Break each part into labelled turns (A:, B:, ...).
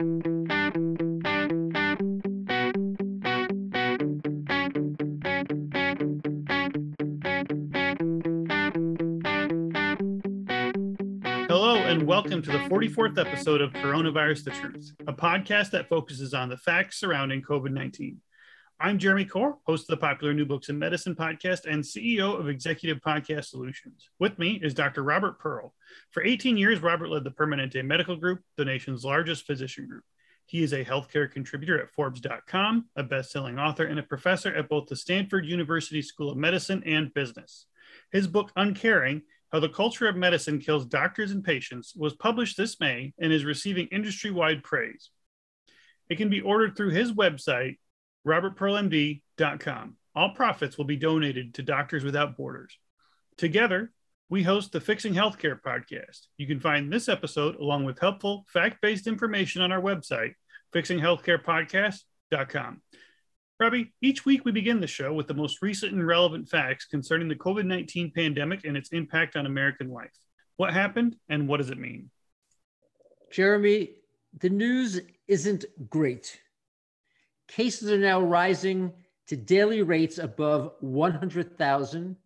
A: Hello, and welcome to the 44th episode of Coronavirus The Truth, a podcast that focuses on the facts surrounding COVID 19. I'm Jeremy Corr, host of the popular New Books in Medicine podcast and CEO of Executive Podcast Solutions. With me is Dr. Robert Pearl. For 18 years, Robert led the Permanente Medical Group, the nation's largest physician group. He is a healthcare contributor at Forbes.com, a best-selling author, and a professor at both the Stanford University School of Medicine and Business. His book, Uncaring, How the Culture of Medicine Kills Doctors and Patients, was published this May and is receiving industry-wide praise. It can be ordered through his website, robertpearlmd.com. All profits will be donated to Doctors Without Borders. Together, we host the Fixing Healthcare podcast. You can find this episode along with helpful, fact based information on our website, fixinghealthcarepodcast.com. Robbie, each week we begin the show with the most recent and relevant facts concerning the COVID 19 pandemic and its impact on American life. What happened and what does it mean?
B: Jeremy, the news isn't great. Cases are now rising to daily rates above 100,000,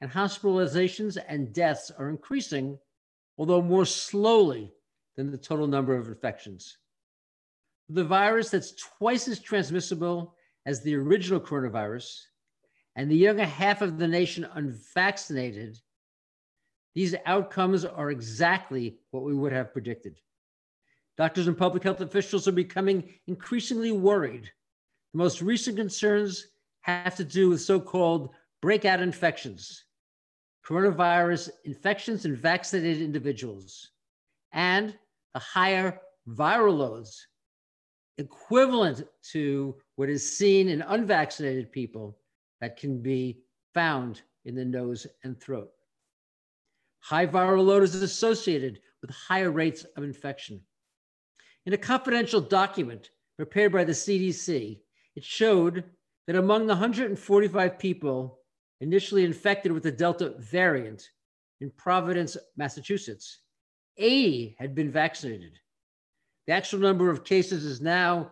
B: and hospitalizations and deaths are increasing, although more slowly than the total number of infections. The virus that's twice as transmissible as the original coronavirus, and the younger half of the nation unvaccinated, these outcomes are exactly what we would have predicted. Doctors and public health officials are becoming increasingly worried. The most recent concerns have to do with so called breakout infections, coronavirus infections in vaccinated individuals, and the higher viral loads equivalent to what is seen in unvaccinated people that can be found in the nose and throat. High viral load is associated with higher rates of infection. In a confidential document prepared by the CDC, it showed that among the 145 people initially infected with the Delta variant in Providence, Massachusetts, 80 had been vaccinated. The actual number of cases is now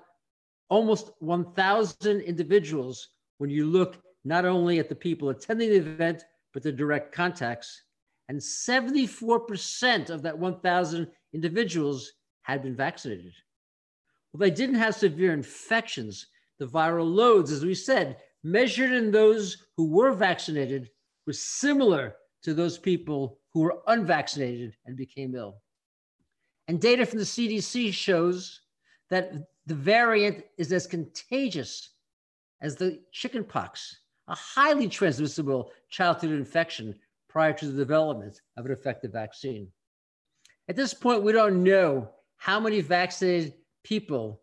B: almost 1,000 individuals when you look not only at the people attending the event, but the direct contacts. And 74% of that 1,000 individuals had been vaccinated. Well, they didn't have severe infections. The viral loads, as we said, measured in those who were vaccinated, were similar to those people who were unvaccinated and became ill. And data from the CDC shows that the variant is as contagious as the chickenpox, a highly transmissible childhood infection prior to the development of an effective vaccine. At this point, we don't know how many vaccinated people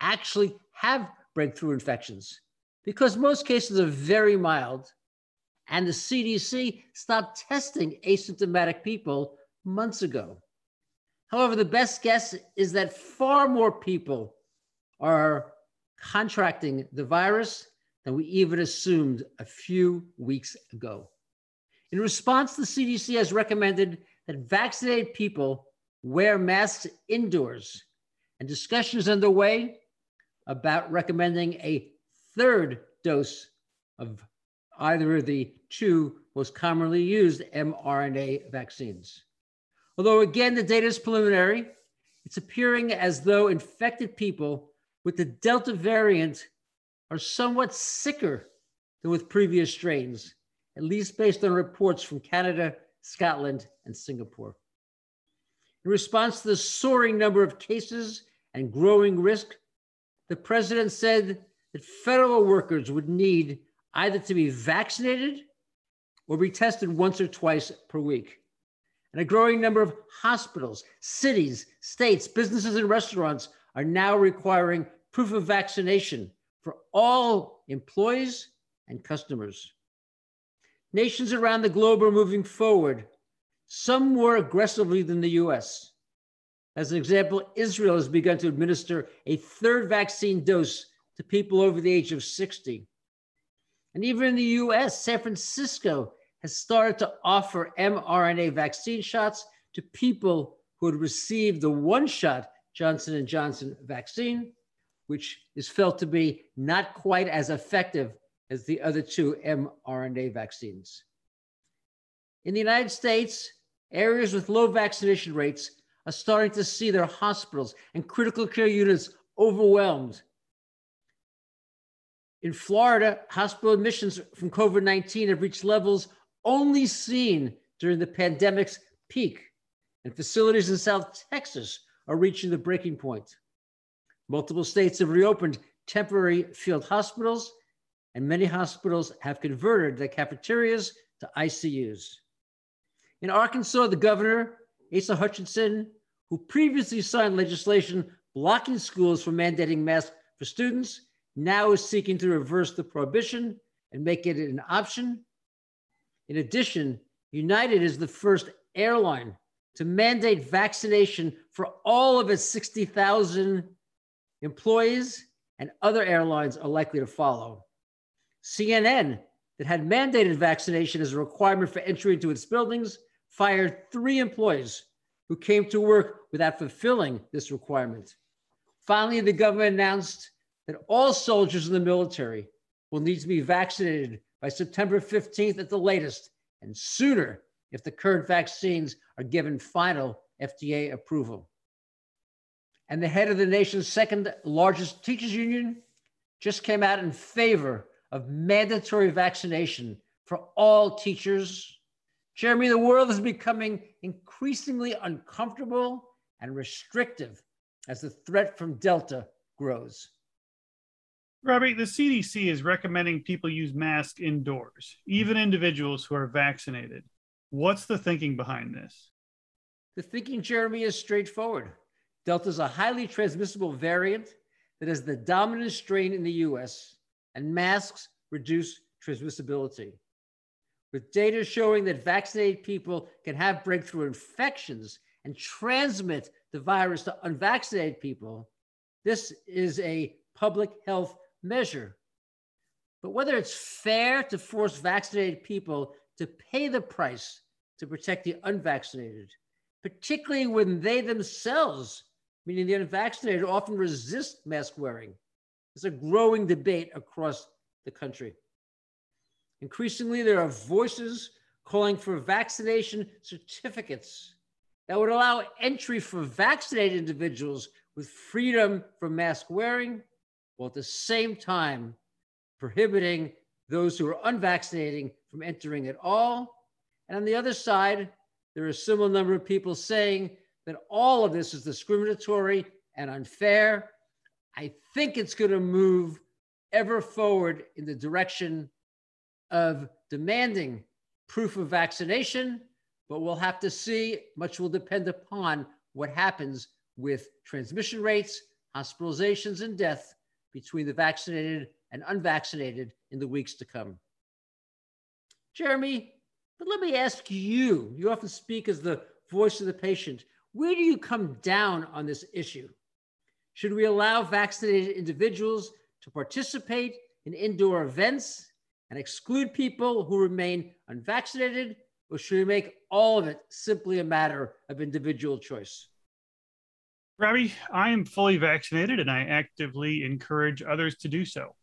B: actually have breakthrough infections because most cases are very mild. And the CDC stopped testing asymptomatic people months ago. However, the best guess is that far more people are contracting the virus than we even assumed a few weeks ago. In response, the CDC has recommended that vaccinated people wear masks indoors, and discussion is underway about recommending a third dose of either of the two most commonly used mRNA vaccines. Although, again, the data is preliminary, it's appearing as though infected people with the Delta variant are somewhat sicker than with previous strains, at least based on reports from Canada, Scotland, and Singapore. In response to the soaring number of cases and growing risk, the president said that federal workers would need either to be vaccinated or be tested once or twice per week. And a growing number of hospitals, cities, states, businesses, and restaurants are now requiring proof of vaccination for all employees and customers. Nations around the globe are moving forward, some more aggressively than the US. As an example, Israel has begun to administer a third vaccine dose to people over the age of 60. And even in the US, San Francisco has started to offer mRNA vaccine shots to people who had received the one shot Johnson & Johnson vaccine, which is felt to be not quite as effective as the other two mRNA vaccines. In the United States, areas with low vaccination rates are starting to see their hospitals and critical care units overwhelmed. In Florida, hospital admissions from COVID 19 have reached levels only seen during the pandemic's peak, and facilities in South Texas are reaching the breaking point. Multiple states have reopened temporary field hospitals, and many hospitals have converted their cafeterias to ICUs. In Arkansas, the governor, Asa Hutchinson, who previously signed legislation blocking schools from mandating masks for students, now is seeking to reverse the prohibition and make it an option. In addition, United is the first airline to mandate vaccination for all of its 60,000 employees, and other airlines are likely to follow. CNN, that had mandated vaccination as a requirement for entry into its buildings, fired three employees who came to work without fulfilling this requirement. Finally, the government announced that all soldiers in the military will need to be vaccinated by September 15th at the latest, and sooner if the current vaccines are given final FDA approval. And the head of the nation's second largest teachers union just came out in favor of mandatory vaccination for all teachers. Jeremy, the world is becoming increasingly uncomfortable and restrictive as the threat from Delta grows.
A: Robbie, the CDC is recommending people use masks indoors, even individuals who are vaccinated. What's the thinking behind this?
B: The thinking, Jeremy, is straightforward. Delta is a highly transmissible variant that is the dominant strain in the US, and masks reduce transmissibility. With data showing that vaccinated people can have breakthrough infections and transmit the virus to unvaccinated people, this is a public health measure. But whether it's fair to force vaccinated people to pay the price to protect the unvaccinated, particularly when they themselves, meaning the unvaccinated, often resist mask wearing, is a growing debate across the country. Increasingly, there are voices calling for vaccination certificates that would allow entry for vaccinated individuals with freedom from mask wearing while at the same time prohibiting those who are unvaccinated from entering at all. And on the other side, there are a similar number of people saying that all of this is discriminatory and unfair. I think it's going to move ever forward in the direction of demanding proof of vaccination, but we'll have to see. Much will depend upon what happens with transmission rates, hospitalizations, and death between the vaccinated and unvaccinated in the weeks to come. Jeremy, but let me ask you you often speak as the voice of the patient. Where do you come down on this issue? Should we allow vaccinated individuals to participate in indoor events and exclude people who remain unvaccinated, or should we make all of it simply a matter of individual choice?
A: Robbie, I am fully vaccinated and I actively encourage others to do so.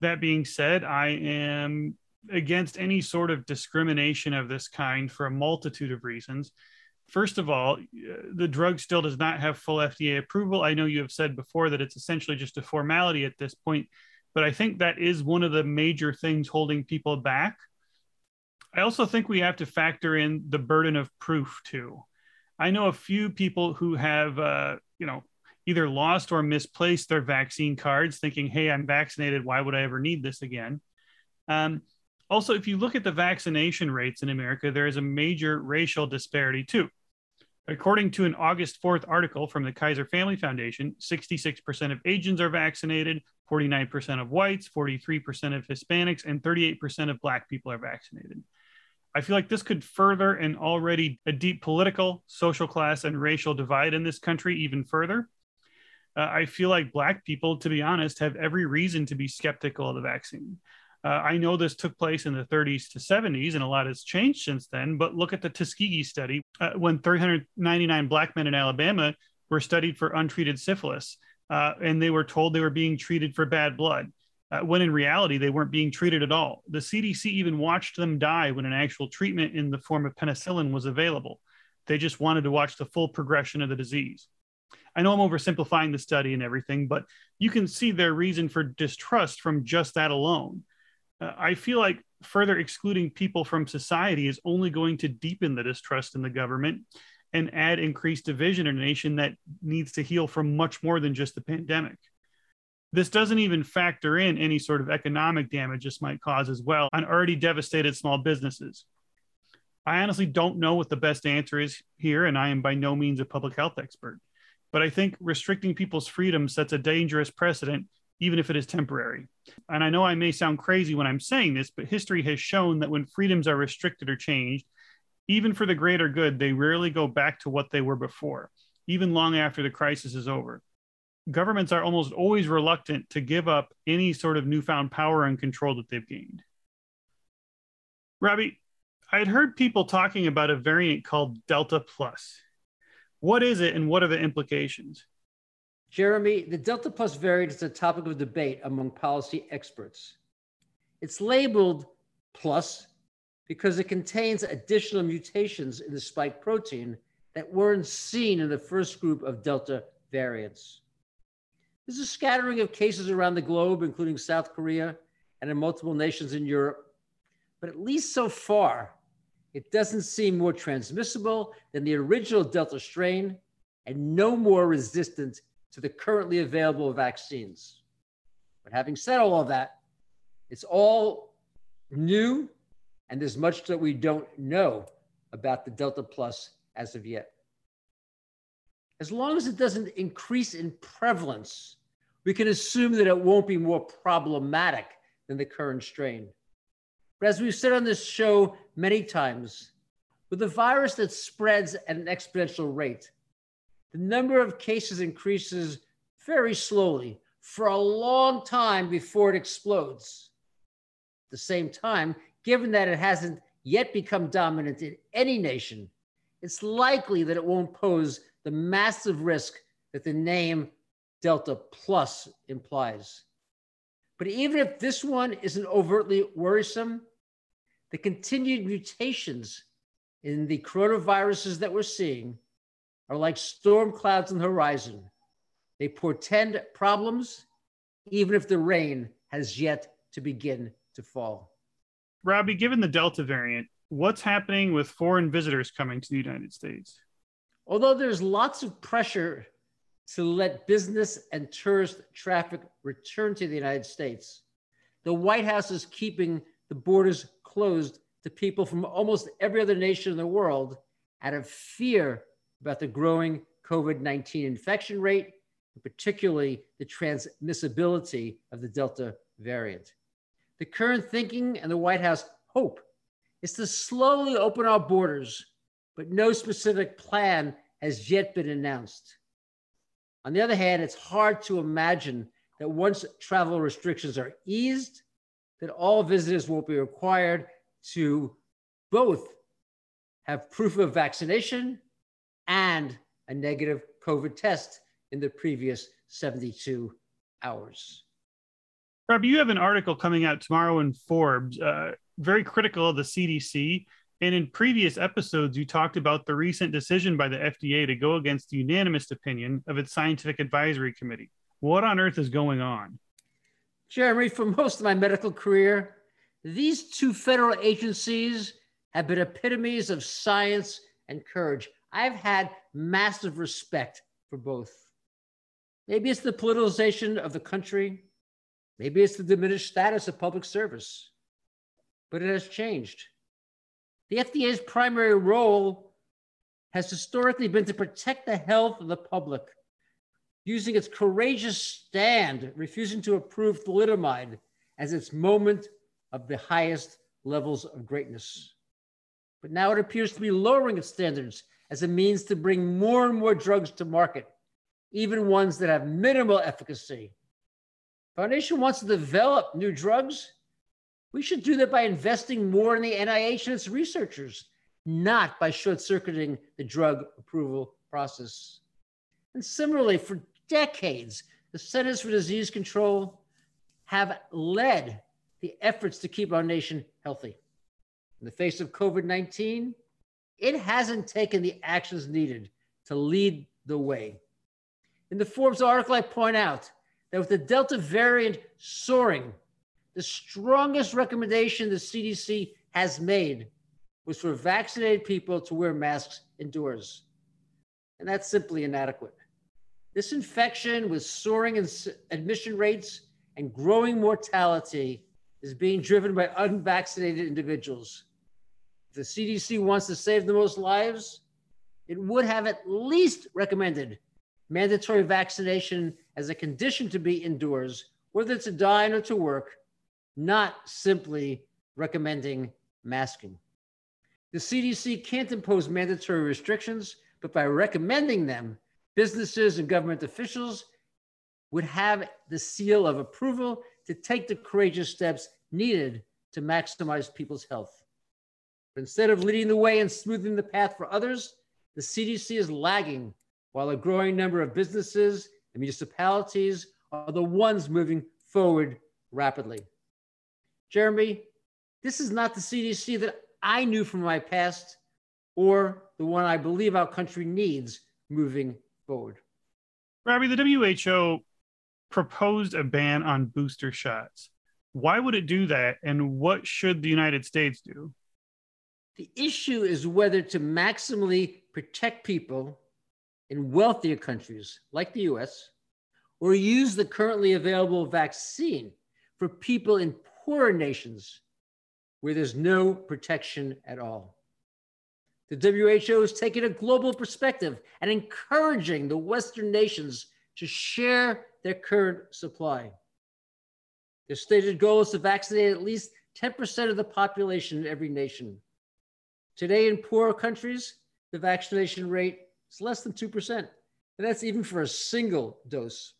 A: That being said, I am against any sort of discrimination of this kind for a multitude of reasons. First of all, the drug still does not have full FDA approval. I know you have said before that it's essentially just a formality at this point, but I think that is one of the major things holding people back. I also think we have to factor in the burden of proof too. I know a few people who have, uh, you know, either lost or misplaced their vaccine cards, thinking, "Hey, I'm vaccinated. Why would I ever need this again?" Um, also, if you look at the vaccination rates in America, there is a major racial disparity too. According to an August 4th article from the Kaiser Family Foundation, 66% of Asians are vaccinated, 49% of whites, 43% of Hispanics, and 38% of Black people are vaccinated. I feel like this could further an already a deep political, social class, and racial divide in this country even further. Uh, I feel like Black people, to be honest, have every reason to be skeptical of the vaccine. Uh, I know this took place in the 30s to 70s, and a lot has changed since then. But look at the Tuskegee study. Uh, when 399 Black men in Alabama were studied for untreated syphilis, uh, and they were told they were being treated for bad blood, uh, when in reality, they weren't being treated at all. The CDC even watched them die when an actual treatment in the form of penicillin was available. They just wanted to watch the full progression of the disease. I know I'm oversimplifying the study and everything, but you can see their reason for distrust from just that alone. Uh, I feel like further excluding people from society is only going to deepen the distrust in the government and add increased division in a nation that needs to heal from much more than just the pandemic. This doesn't even factor in any sort of economic damage this might cause as well on already devastated small businesses. I honestly don't know what the best answer is here, and I am by no means a public health expert. But I think restricting people's freedom sets a dangerous precedent, even if it is temporary. And I know I may sound crazy when I'm saying this, but history has shown that when freedoms are restricted or changed, even for the greater good, they rarely go back to what they were before, even long after the crisis is over. Governments are almost always reluctant to give up any sort of newfound power and control that they've gained. Robbie, I had heard people talking about a variant called Delta Plus. What is it and what are the implications?
B: Jeremy, the Delta Plus variant is a topic of debate among policy experts. It's labeled plus because it contains additional mutations in the spike protein that weren't seen in the first group of Delta variants. There's a scattering of cases around the globe, including South Korea and in multiple nations in Europe. But at least so far, it doesn't seem more transmissible than the original Delta strain and no more resistant to the currently available vaccines. But having said all of that, it's all new and there's much that we don't know about the Delta Plus as of yet. As long as it doesn't increase in prevalence, we can assume that it won't be more problematic than the current strain. But as we've said on this show many times, with a virus that spreads at an exponential rate, the number of cases increases very slowly for a long time before it explodes. At the same time, given that it hasn't yet become dominant in any nation, it's likely that it won't pose the massive risk that the name Delta Plus implies. But even if this one isn't overtly worrisome, the continued mutations in the coronaviruses that we're seeing are like storm clouds on the horizon. They portend problems, even if the rain has yet to begin to fall.
A: Robbie, given the Delta variant, what's happening with foreign visitors coming to the United States?
B: Although there's lots of pressure to let business and tourist traffic return to the United States, the White House is keeping the borders closed to people from almost every other nation in the world out of fear about the growing COVID 19 infection rate, and particularly the transmissibility of the Delta variant. The current thinking and the White House hope is to slowly open our borders, but no specific plan has yet been announced. On the other hand, it's hard to imagine that once travel restrictions are eased, that all visitors will be required to both have proof of vaccination and a negative COVID test in the previous 72 hours.
A: Rob, you have an article coming out tomorrow in Forbes, uh, very critical of the CDC. And in previous episodes, you talked about the recent decision by the FDA to go against the unanimous opinion of its scientific advisory committee. What on earth is going on?
B: Jeremy, for most of my medical career, these two federal agencies have been epitomes of science and courage. I've had massive respect for both. Maybe it's the politicization of the country. Maybe it's the diminished status of public service. But it has changed. The FDA's primary role has historically been to protect the health of the public using its courageous stand, refusing to approve thalidomide as its moment of the highest levels of greatness. But now it appears to be lowering its standards as a means to bring more and more drugs to market, even ones that have minimal efficacy. Foundation wants to develop new drugs. We should do that by investing more in the NIH and its researchers, not by short circuiting the drug approval process. And similarly, for decades, the Centers for Disease Control have led the efforts to keep our nation healthy. In the face of COVID 19, it hasn't taken the actions needed to lead the way. In the Forbes article, I point out that with the Delta variant soaring, the strongest recommendation the CDC has made was for vaccinated people to wear masks indoors. And that's simply inadequate. This infection, with soaring admission rates and growing mortality, is being driven by unvaccinated individuals. If the CDC wants to save the most lives, it would have at least recommended mandatory vaccination as a condition to be indoors, whether to dine or to work, not simply recommending masking. The CDC can't impose mandatory restrictions, but by recommending them, businesses and government officials would have the seal of approval to take the courageous steps needed to maximize people's health. But instead of leading the way and smoothing the path for others, the CDC is lagging while a growing number of businesses and municipalities are the ones moving forward rapidly. Jeremy, this is not the CDC that I knew from my past or the one I believe our country needs moving forward.
A: Robbie, the WHO proposed a ban on booster shots. Why would it do that? And what should the United States do?
B: The issue is whether to maximally protect people in wealthier countries like the US or use the currently available vaccine for people in poorer nations where there's no protection at all. The WHO is taking a global perspective and encouraging the Western nations to share their current supply. Their stated goal is to vaccinate at least 10% of the population in every nation. Today, in poorer countries, the vaccination rate is less than 2%. And that's even for a single dose.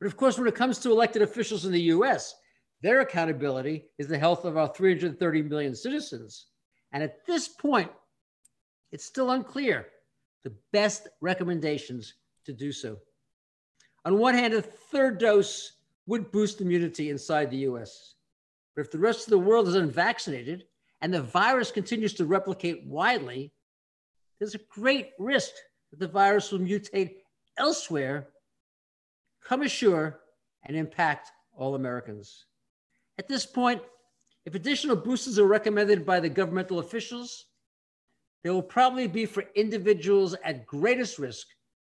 B: But of course, when it comes to elected officials in the US, their accountability is the health of our 330 million citizens. And at this point, it's still unclear the best recommendations to do so. On one hand, a third dose would boost immunity inside the US. But if the rest of the world is unvaccinated and the virus continues to replicate widely, there's a great risk that the virus will mutate elsewhere, come ashore, and impact all Americans. At this point, if additional boosters are recommended by the governmental officials, they will probably be for individuals at greatest risk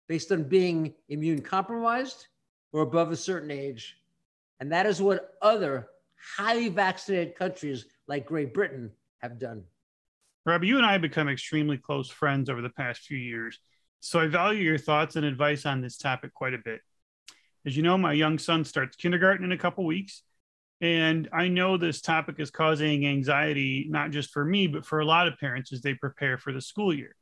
B: based on being immune compromised or above a certain age. And that is what other highly vaccinated countries like Great Britain have done.
A: Robbie, you and I have become extremely close friends over the past few years. So I value your thoughts and advice on this topic quite a bit. As you know, my young son starts kindergarten in a couple weeks. And I know this topic is causing anxiety, not just for me, but for a lot of parents as they prepare for the school year.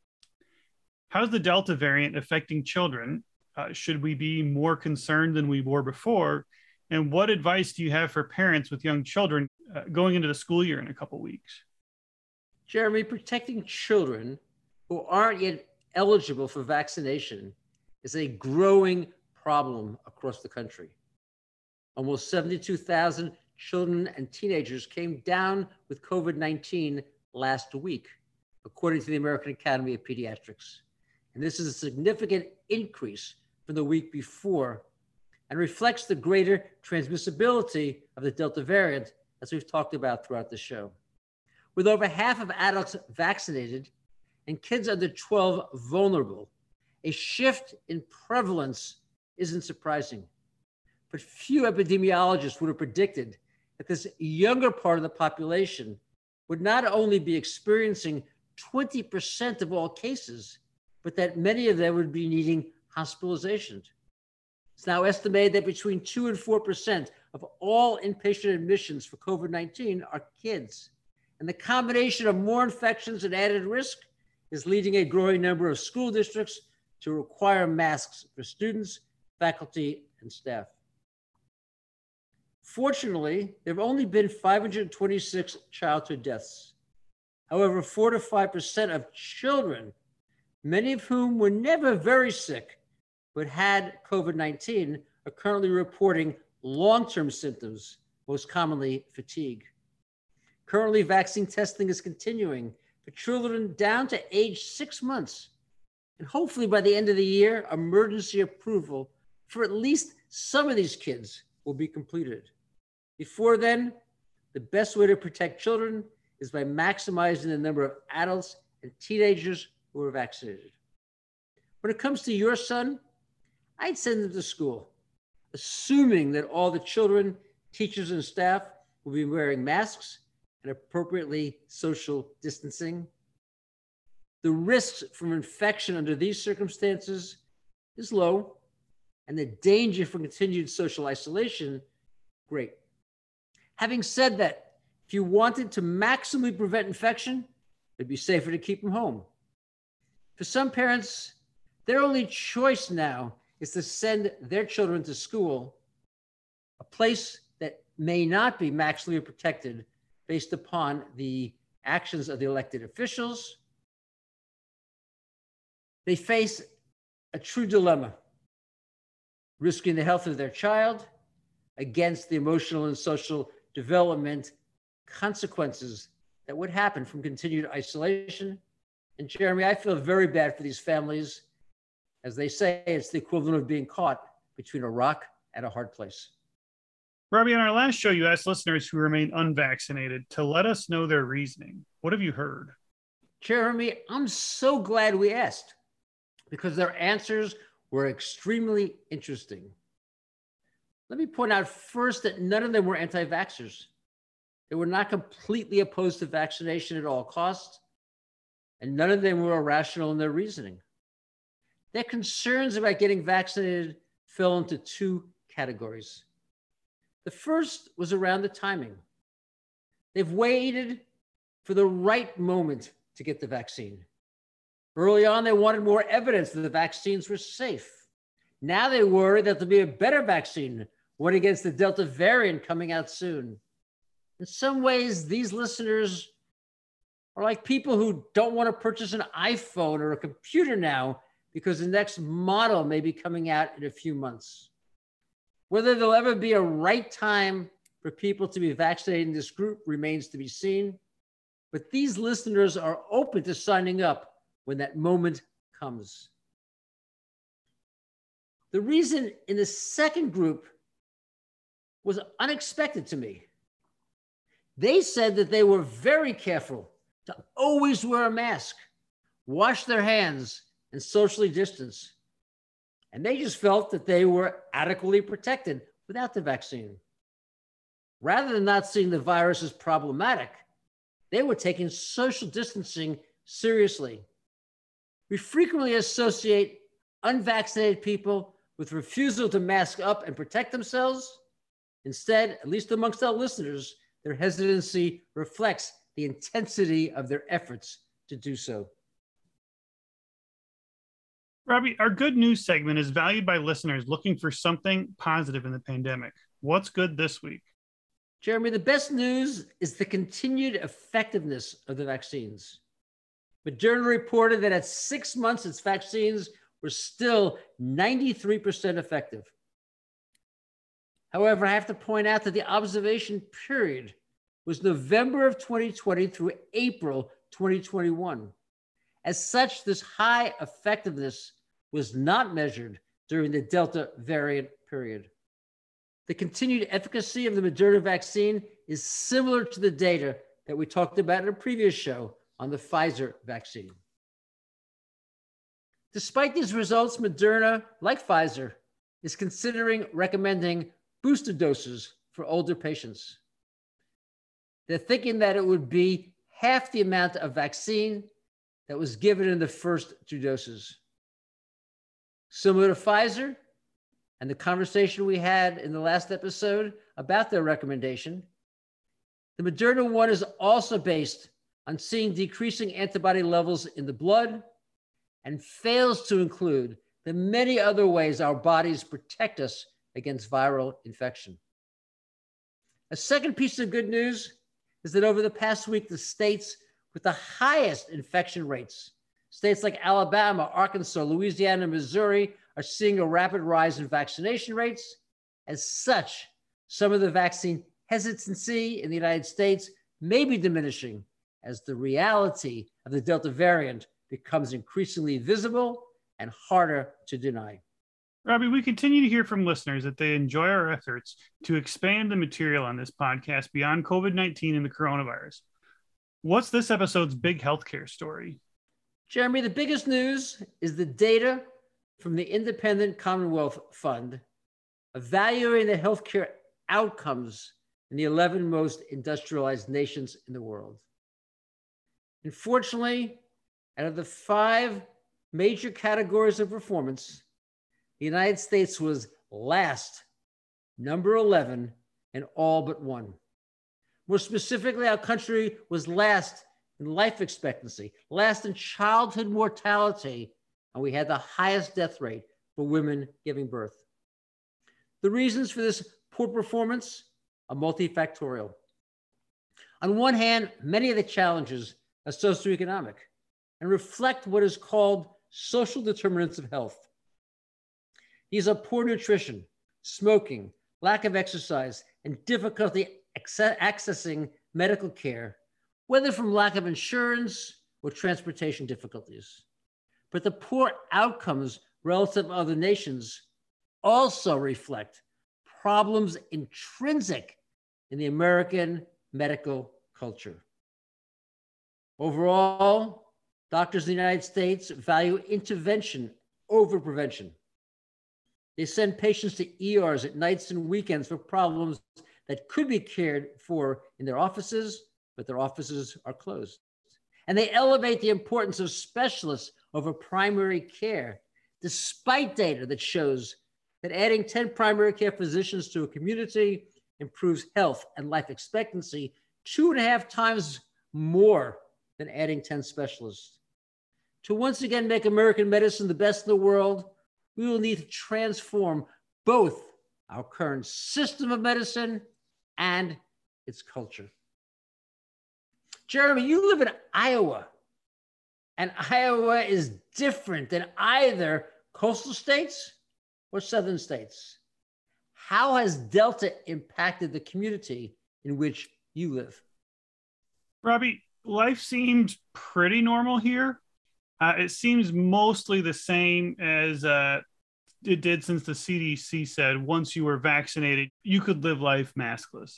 A: How's the Delta variant affecting children? Uh, should we be more concerned than we were before? And what advice do you have for parents with young children uh, going into the school year in a couple weeks?
B: Jeremy, protecting children who aren't yet eligible for vaccination is a growing problem across the country. Almost 72,000 children and teenagers came down with COVID 19 last week, according to the American Academy of Pediatrics. And this is a significant increase from the week before and reflects the greater transmissibility of the Delta variant, as we've talked about throughout the show. With over half of adults vaccinated and kids under 12 vulnerable, a shift in prevalence isn't surprising. But few epidemiologists would have predicted that this younger part of the population would not only be experiencing 20% of all cases, but that many of them would be needing hospitalization. It's now estimated that between 2 and 4% of all inpatient admissions for COVID 19 are kids. And the combination of more infections and added risk is leading a growing number of school districts to require masks for students, faculty, and staff. Fortunately, there have only been 526 childhood deaths. However, 4 to 5% of children many of whom were never very sick but had COVID 19, are currently reporting long term symptoms, most commonly fatigue. Currently, vaccine testing is continuing for children down to age six months. And hopefully, by the end of the year, emergency approval for at least some of these kids will be completed. Before then, the best way to protect children is by maximizing the number of adults and teenagers who are vaccinated. When it comes to your son, I'd send him to school, assuming that all the children, teachers, and staff will be wearing masks and appropriately social distancing. The risks from infection under these circumstances is low, and the danger from continued social isolation, great. Having said that, if you wanted to maximally prevent infection, it'd be safer to keep them home. For some parents, their only choice now is to send their children to school, a place that may not be maximally protected based upon the actions of the elected officials. They face a true dilemma, risking the health of their child against the emotional and social development consequences that would happen from continued isolation. And Jeremy, I feel very bad for these families. As they say, it's the equivalent of being caught between a rock and a hard place.
A: Robbie, on our last show, you asked listeners who remain unvaccinated to let us know their reasoning. What have you heard?
B: Jeremy, I'm so glad we asked because their answers were extremely interesting. Let me point out first that none of them were anti vaxxers. They were not completely opposed to vaccination at all costs, and none of them were irrational in their reasoning. Their concerns about getting vaccinated fell into two categories. The first was around the timing. They've waited for the right moment to get the vaccine. Early on, they wanted more evidence that the vaccines were safe. Now they worry that there'll be a better vaccine, one against the Delta variant coming out soon. In some ways, these listeners are like people who don't want to purchase an iPhone or a computer now because the next model may be coming out in a few months. Whether there'll ever be a right time for people to be vaccinated in this group remains to be seen. But these listeners are open to signing up when that moment comes. The reason in the second group was unexpected to me. They said that they were very careful to always wear a mask, wash their hands, and socially distance. And they just felt that they were adequately protected without the vaccine. Rather than not seeing the virus as problematic, they were taking social distancing seriously. We frequently associate unvaccinated people with refusal to mask up and protect themselves. Instead, at least amongst our listeners, their hesitancy reflects the intensity of their efforts to do so.
A: Robbie, our good news segment is valued by listeners looking for something positive in the pandemic. What's good this week?
B: Jeremy, the best news is the continued effectiveness of the vaccines. Moderna reported that at six months, its vaccines were still 93% effective. However, I have to point out that the observation period was November of 2020 through April 2021. As such, this high effectiveness was not measured during the Delta variant period. The continued efficacy of the Moderna vaccine is similar to the data that we talked about in a previous show on the Pfizer vaccine. Despite these results, Moderna, like Pfizer, is considering recommending booster doses for older patients. They're thinking that it would be half the amount of vaccine that was given in the first two doses. Similar to Pfizer and the conversation we had in the last episode about their recommendation, the Moderna one is also based on seeing decreasing antibody levels in the blood and fails to include the many other ways our bodies protect us against viral infection. A second piece of good news is that over the past week, the states with the highest infection rates States like Alabama, Arkansas, Louisiana, and Missouri are seeing a rapid rise in vaccination rates. As such, some of the vaccine hesitancy in the United States may be diminishing as the reality of the Delta variant becomes increasingly visible and harder to deny.
A: Robbie, we continue to hear from listeners that they enjoy our efforts to expand the material on this podcast beyond COVID 19 and the coronavirus. What's this episode's big healthcare story?
B: Jeremy, the biggest news is the data from the Independent Commonwealth Fund evaluating the healthcare outcomes in the 11 most industrialized nations in the world. Unfortunately, out of the five major categories of performance, the United States was last, number 11, in all but one. More specifically, our country was last in life expectancy, last in childhood mortality, and we had the highest death rate for women giving birth. The reasons for this poor performance are multifactorial. On one hand, many of the challenges are socioeconomic and reflect what is called social determinants of health. These are poor nutrition, smoking, lack of exercise, and difficulty accessing medical care, whether from lack of insurance or transportation difficulties. But the poor outcomes relative to other nations also reflect problems intrinsic in the American medical culture. Overall, doctors in the United States value intervention over prevention. They send patients to ERs at nights and weekends for problems that could be cared for in their offices, but their offices are closed. And they elevate the importance of specialists over primary care, despite data that shows that adding 10 primary care physicians to a community improves health and life expectancy two and a half times more than adding 10 specialists. To once again make American medicine the best in the world, we will need to transform both our current system of medicine and its culture. Jeremy, you live in Iowa, and Iowa is different than either coastal states or southern states. How has Delta impacted the community in which you live?
A: Robbie, life seems pretty normal here. Uh, it seems mostly the same as uh, it did since the CDC said once you were vaccinated, you could live life maskless.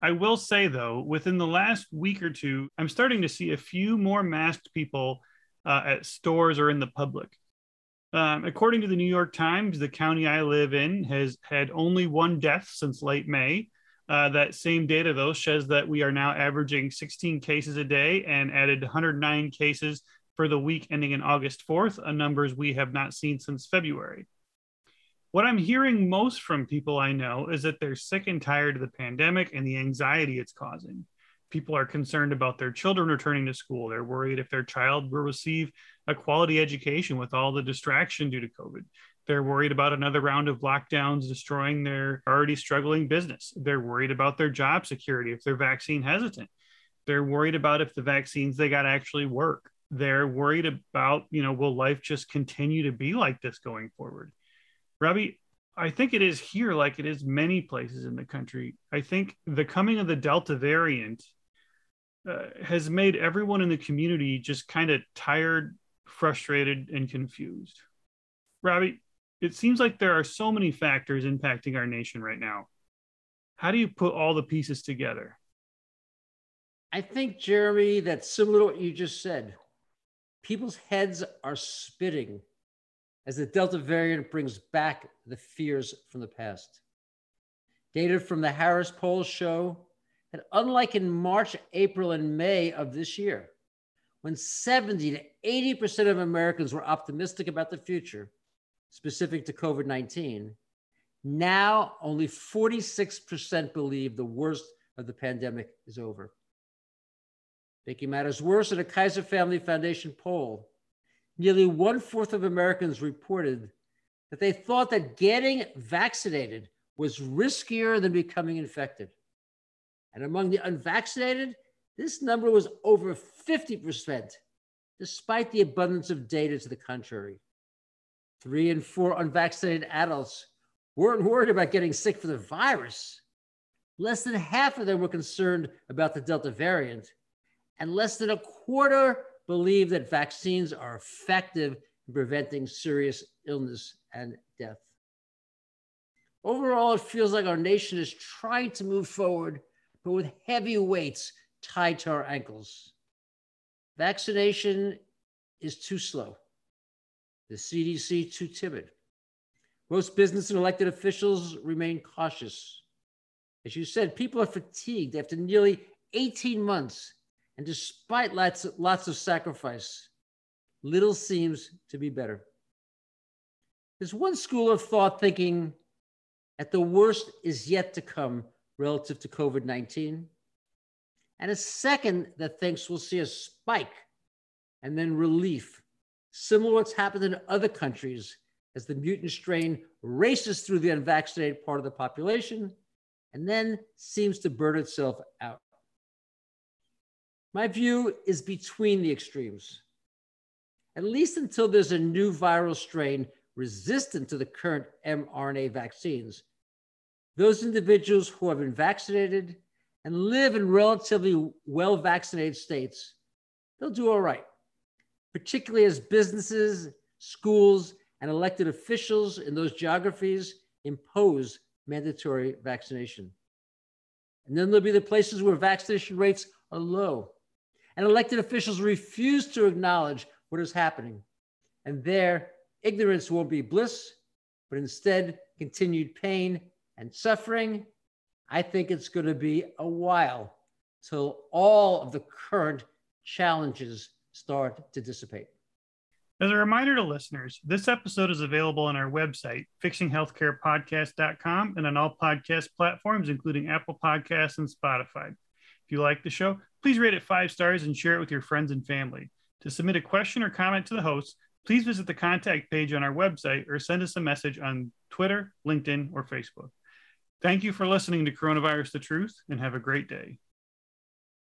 A: I will say, though, within the last week or two, I'm starting to see a few more masked people uh, at stores or in the public. Um, according to the New York Times, the county I live in has had only one death since late May. Uh, that same data, though, shows that we are now averaging 16 cases a day and added 109 cases for the week ending in August 4th, a numbers we have not seen since February. What I'm hearing most from people I know is that they're sick and tired of the pandemic and the anxiety it's causing. People are concerned about their children returning to school. They're worried if their child will receive a quality education with all the distraction due to COVID. They're worried about another round of lockdowns destroying their already struggling business. They're worried about their job security if they're vaccine hesitant. They're worried about if the vaccines they got actually work. They're worried about, you know, will life just continue to be like this going forward? Robbie, I think it is here like it is many places in the country. I think the coming of the Delta variant uh, has made everyone in the community just kind of tired, frustrated, and confused. Robbie, it seems like there are so many factors impacting our nation right now. How do you put all the pieces together?
B: I think, Jeremy, that's similar to what you just said. People's heads are spitting as the Delta variant brings back the fears from the past. Data from the Harris polls show that, unlike in March, April, and May of this year, when 70 to 80% of Americans were optimistic about the future, specific to COVID 19, now only 46% believe the worst of the pandemic is over. Making matters worse, in a Kaiser Family Foundation poll, nearly one fourth of Americans reported that they thought that getting vaccinated was riskier than becoming infected. And among the unvaccinated, this number was over 50%, despite the abundance of data to the contrary. Three in four unvaccinated adults weren't worried about getting sick from the virus. Less than half of them were concerned about the Delta variant, and less than a quarter believe that vaccines are effective in preventing serious illness and death. Overall, it feels like our nation is trying to move forward, but with heavy weights tied to our ankles. Vaccination is too slow. The CDC too timid. Most business and elected officials remain cautious. As you said, people are fatigued after nearly 18 months, and despite lots, lots of sacrifice, little seems to be better. There's one school of thought thinking that the worst is yet to come relative to COVID 19, and a second that thinks we'll see a spike and then relief, similar to what's happened in other countries as the mutant strain races through the unvaccinated part of the population and then seems to burn itself out. My view is between the extremes. At least until there's a new viral strain resistant to the current mRNA vaccines, those individuals who have been vaccinated and live in relatively well vaccinated states, they'll do all right, particularly as businesses, schools, and elected officials in those geographies impose mandatory vaccination. And then there'll be the places where vaccination rates are low and elected officials refuse to acknowledge what is happening. And there, ignorance won't be bliss, but instead continued pain and suffering. I think it's going to be a while till all of the current challenges start to dissipate.
A: As a reminder to listeners, this episode is available on our website, fixinghealthcarepodcast.com, and on all podcast platforms, including Apple Podcasts and Spotify. If you like the show, please rate it five stars and share it with your friends and family. To submit a question or comment to the host, please visit the contact page on our website or send us a message on Twitter, LinkedIn, or Facebook. Thank you for listening to Coronavirus the Truth and have a great day.